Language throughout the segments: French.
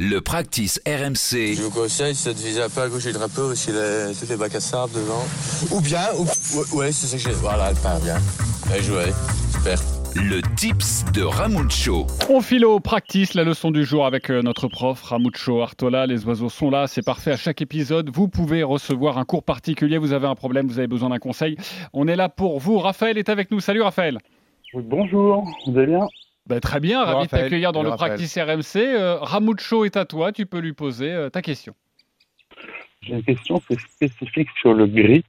Le practice RMC. Je vous conseille, de viser un peu à gauche du drapeau, aussi les, toutes les bacs à sable devant. Ou bien, ou, ouais, ouais, c'est ça que j'ai. Voilà, elle part bien. Bien joué. Super. Le tips de Ramucho. On file au practice, la leçon du jour avec euh, notre prof Ramucho Artola. Les oiseaux sont là, c'est parfait. À chaque épisode, vous pouvez recevoir un cours particulier. Vous avez un problème, vous avez besoin d'un conseil. On est là pour vous. Raphaël est avec nous. Salut Raphaël. Oui, bonjour, vous allez bien? Ben, très bien, ravi de t'accueillir dans le Raphaël. practice RMC. Euh, Ramucho est à toi, tu peux lui poser euh, ta question. J'ai une question, c'est spécifique sur le grip.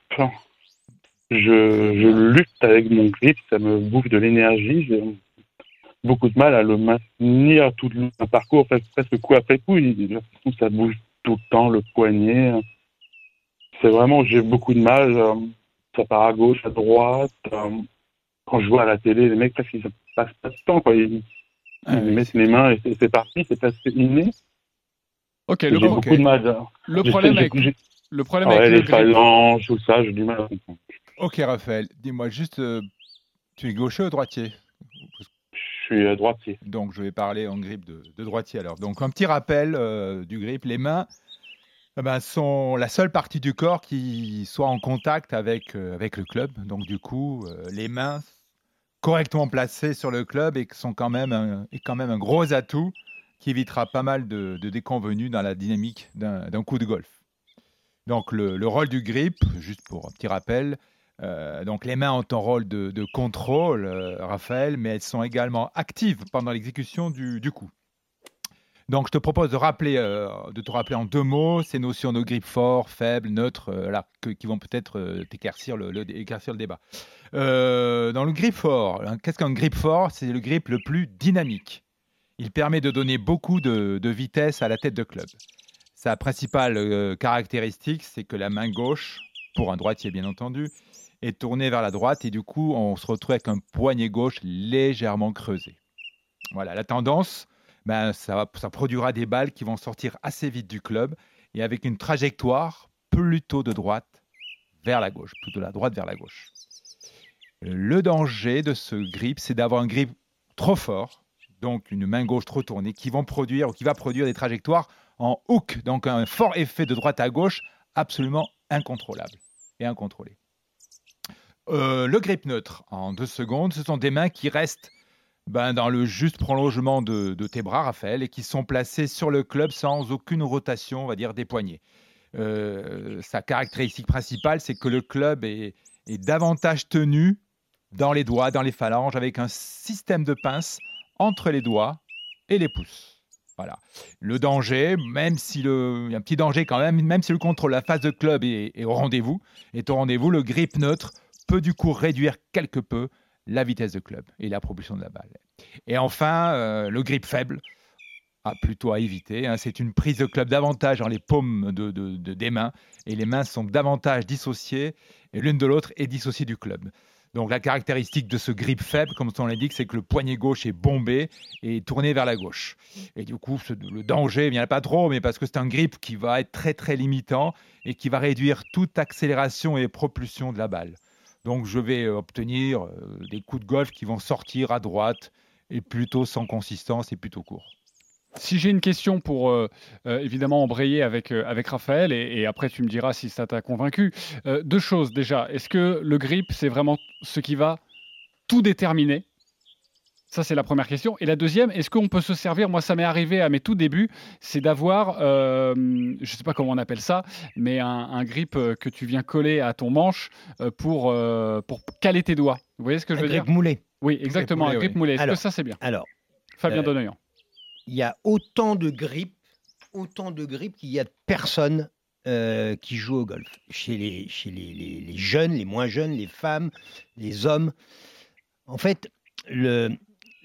Je, je lutte avec mon grip, ça me bouffe de l'énergie. J'ai beaucoup de mal à le maintenir tout le parcours, presque, presque coup après coup. Il- ça bouge tout le temps, le poignet. C'est vraiment, j'ai beaucoup de mal. euh, Ça part à gauche, à droite. euh, Quand je vois à la télé, les mecs, presque, ils ne passent pas de temps. Quoi. Ils, Ah ils oui, mettent les mains et c'est- parti, c'est assez inné. Ok, le, de mal. à- le problème avec, le problème Ouais, avec les le phalanges, tout ça, j'ai du mal à comprendre. Ok, Raphaël, dis-moi juste, euh, tu es gaucher ou droitier? Je suis à droitier. Donc, je vais parler en grip de, de droitier alors. Donc, un petit rappel euh, du grip. Les mains eh ben, sont la seule partie du corps qui soit en contact avec, euh, avec le club. Donc, du coup, euh, les mains correctement placées sur le club et qui sont quand même un, gros atout qui évitera pas mal de, de déconvenus dans la dynamique d'un coup de golf. Donc, le, le rôle du grip, juste pour un petit rappel, euh, les mains ont un rôle de, contrôle, euh, Raphaël, mais elles sont également actives pendant l'exécution du coup. Donc je te propose de, rappeler, euh, de te rappeler en deux mots ces notions de grip fort, faible, neutre, euh, là, qui vont peut-être euh, t'éclaircir le, le- éclaircir le débat. Euh, dans le grip fort, hein, qu'est-ce qu'un grip fort? C'est le grip le plus dynamique. Il permet de donner beaucoup de, vitesse à la tête de club. Sa principale caractéristique, c'est que la main gauche, pour un droitier bien entendu, est tourné vers la droite et du coup, on se retrouve avec un poignet gauche légèrement creusé. Voilà, la tendance, ben, ça, ça produira des balles qui vont sortir assez vite du club et avec une trajectoire plutôt de droite vers la gauche, plutôt de la droite vers la gauche. Le danger de ce grip, c'est d'avoir un grip trop fort, donc une main gauche trop tournée, qui, vont produire, qui va produire des trajectoires en hook, donc un fort effet de droite à gauche absolument incontrôlable et incontrôlé. Euh, le grip neutre, en deux secondes, ce sont des mains qui restent ben, dans le juste prolongement de, tes bras, Raphaël, et qui sont placées sur le club sans aucune rotation, on va dire, des poignets. Euh, sa caractéristique principale, c'est que le club est, davantage tenu dans les doigts, dans les phalanges, avec un système de pince entre les doigts et les pouces. Voilà. Le danger, même si le, y a un petit danger quand même, même si le contrôle, la phase de club est, est au rendez-vous, est au rendez-vous, le grip neutre peut du coup réduire quelque peu la vitesse de club et la propulsion de la balle. Et enfin, euh, le grip faible, ah, plutôt à éviter. hein. C'est une prise de club davantage dans les paumes de, de- de- des mains et les mains sont davantage dissociées et l'une de l'autre est dissociée du club. Donc la caractéristique de ce grip faible, comme on l'indique, c'est que le poignet gauche est bombé et tourné vers la gauche. Et du coup, ce- le danger, a pas trop, mais parce que c'est un grip qui va être très très limitant et qui va réduire toute accélération et propulsion de la balle. Donc je vais euh, obtenir euh, des coups de golf qui vont sortir à droite et plutôt sans consistance et plutôt court. Si j'ai une question pour euh, évidemment embrayer avec, avec Raphaël, et, et après tu me diras si ça t'a convaincu. Deux choses déjà. Est-ce que le grip, c'est vraiment ce qui va tout déterminer? Ça, c'est la première question. Et la deuxième, est-ce qu'on peut se servir Moi, ça m'est arrivé à mes tout débuts, c'est d'avoir, euh, je ne sais pas comment on appelle ça, mais un, un grip euh, que tu viens coller à ton manche euh, pour, euh, pour caler tes doigts. Vous voyez ce que je Un veux grip dire moulé. Oui, exactement, un grip oui. moulé. Est-ce que ça, c'est bien Alors, Fabien euh, Donoyan. il y a autant de grips, autant de grips qu'il y a de personnes qui jouent au golf. Chez, les, chez les, les- les jeunes, les moins jeunes, les femmes, les hommes. En fait, le-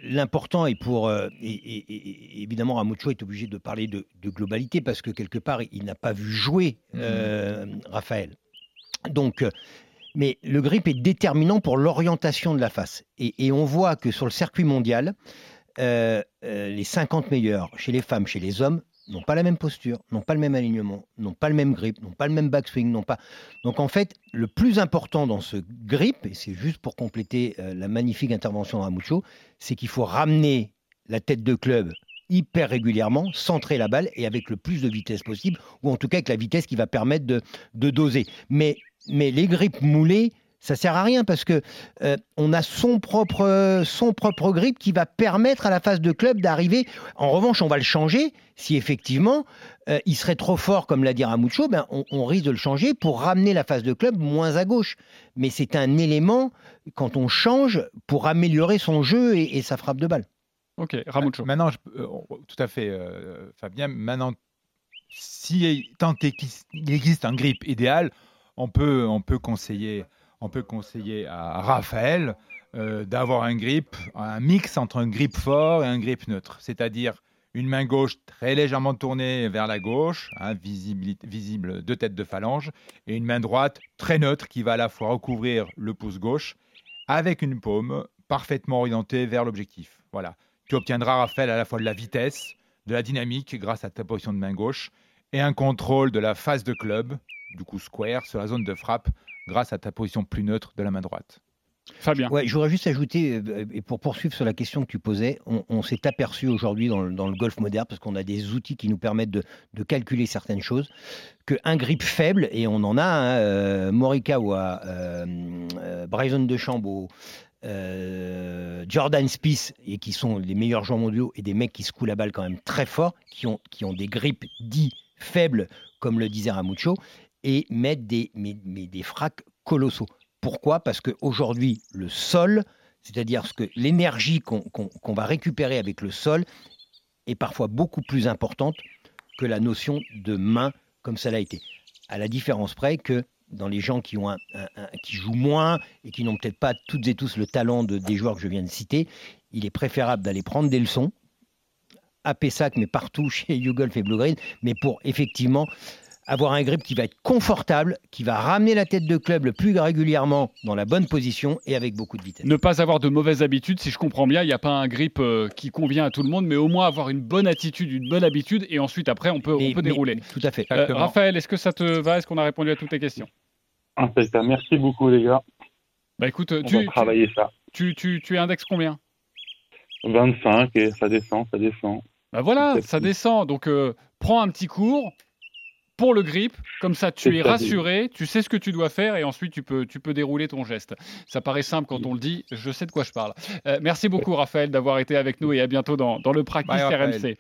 l'important est pour. euh, et, et- et- et évidemment, Ramucho est obligé de parler de, de globalité parce que quelque part, il n'a pas vu jouer euh, Raphaël. Donc. euh, mais le grip est déterminant pour l'orientation de la face. Et, on voit que sur le circuit mondial, les 50 meilleurs chez les femmes, chez les hommes, n'ont pas la même posture, n'ont pas le même alignement, n'ont pas le même grip, n'ont pas le même backswing, n'ont pas. Donc en fait, le plus important dans ce grip, et c'est juste pour compléter euh, la magnifique intervention de Ramucho, c'est qu'il faut ramener la tête de club hyper régulièrement, centrer la balle et avec le plus de vitesse possible, ou en tout cas avec la vitesse qui va permettre de, doser. Mais, mais les grippes moulées, ça sert à rien parce que euh, on a son propre, son propre grip qui va permettre à la phase de club d'arriver. En revanche, on va le changer si effectivement euh, il serait trop fort, comme l'a dit Ramucho, ben on, on, risque de le changer pour ramener la phase de club moins à gauche. Mais c'est un élément quand on change pour améliorer son jeu et, et sa frappe de balle. Ok, Ramucho. Maintenant, je, euh, tout à fait, euh, Fabien. Maintenant, si tant qu'il existe un grip idéal, on peut, on peut conseiller on peut conseiller à Raphaël euh, d'avoir un grip, un mix entre un grip fort et un grip neutre, c'est-à-dire une main gauche très légèrement tournée vers la gauche, hein, visible, visible de tête de phalange, et une main droite très neutre qui va à la fois recouvrir le pouce gauche avec une paume parfaitement orientée vers l'objectif. Voilà. Tu obtiendras, Raphaël, à la fois de la vitesse, de la dynamique grâce à ta position de main gauche, et un contrôle de la phase de club, du coup square, sur la zone de frappe, grâce à ta position plus neutre de la main droite. Fabien. Ouais, je voudrais juste ajouter, euh, et pour poursuivre sur la question que tu posais, on, on s'est aperçu aujourd'hui dans, dans, le golf moderne, parce qu'on a des outils qui nous permettent de, de calculer certaines choses, qu'un grip faible, et on en a, hein, euh, Morikawa, euh, euh, Bryson DeChambeau, euh, Jordan Spieth, et qui sont les meilleurs joueurs mondiaux, et des mecs qui secouent la balle quand même très fort, qui ont, qui ont des grips dits faibles, comme le disait Ramucho, et mettre des, mais, fracs colossaux. Pourquoi? Parce qu'aujourd'hui, le sol, c'est-à-dire que l'énergie qu'on qu qu va récupérer avec le sol, est parfois beaucoup plus importante que la notion de main, comme ça l'a été. À la différence près que dans les gens qui, jouent moins et qui n'ont peut-être pas toutes et tous le talent de, des joueurs que je viens de citer, il est préférable d'aller prendre des leçons, à Pessac, mais partout chez YouGolf et Blue Green, mais pour effectivement avoir un grip qui va être confortable, qui va ramener la tête de club le plus régulièrement dans la bonne position et avec beaucoup de vitesse. Ne pas avoir de mauvaises habitudes, si je comprends bien, il n'y a pas un grip euh, qui convient à tout le monde, mais au moins avoir une bonne attitude, une bonne habitude, et ensuite après on peut, et, on peut mais, dérouler. Tout à fait. Euh, Raphaël, est-ce que ça te va? Est-ce qu'on a répondu à toutes tes questions? Merci beaucoup les gars. Bah écoute, On tu, va travailler tu, ça. Tu, tu, tu indexes combien? 25 et ça descend, ça descend. Bah voilà, ça descend. Donc euh, prends un petit cours, pour le grip, comme ça tu es rassuré, tu sais ce que tu dois faire et ensuite tu peux, tu peux dérouler ton geste. Ça paraît simple quand on le dit, je sais de quoi je parle. Euh, merci beaucoup Raphaël d'avoir été avec nous et à bientôt dans, dans le Practice Bye, RMC.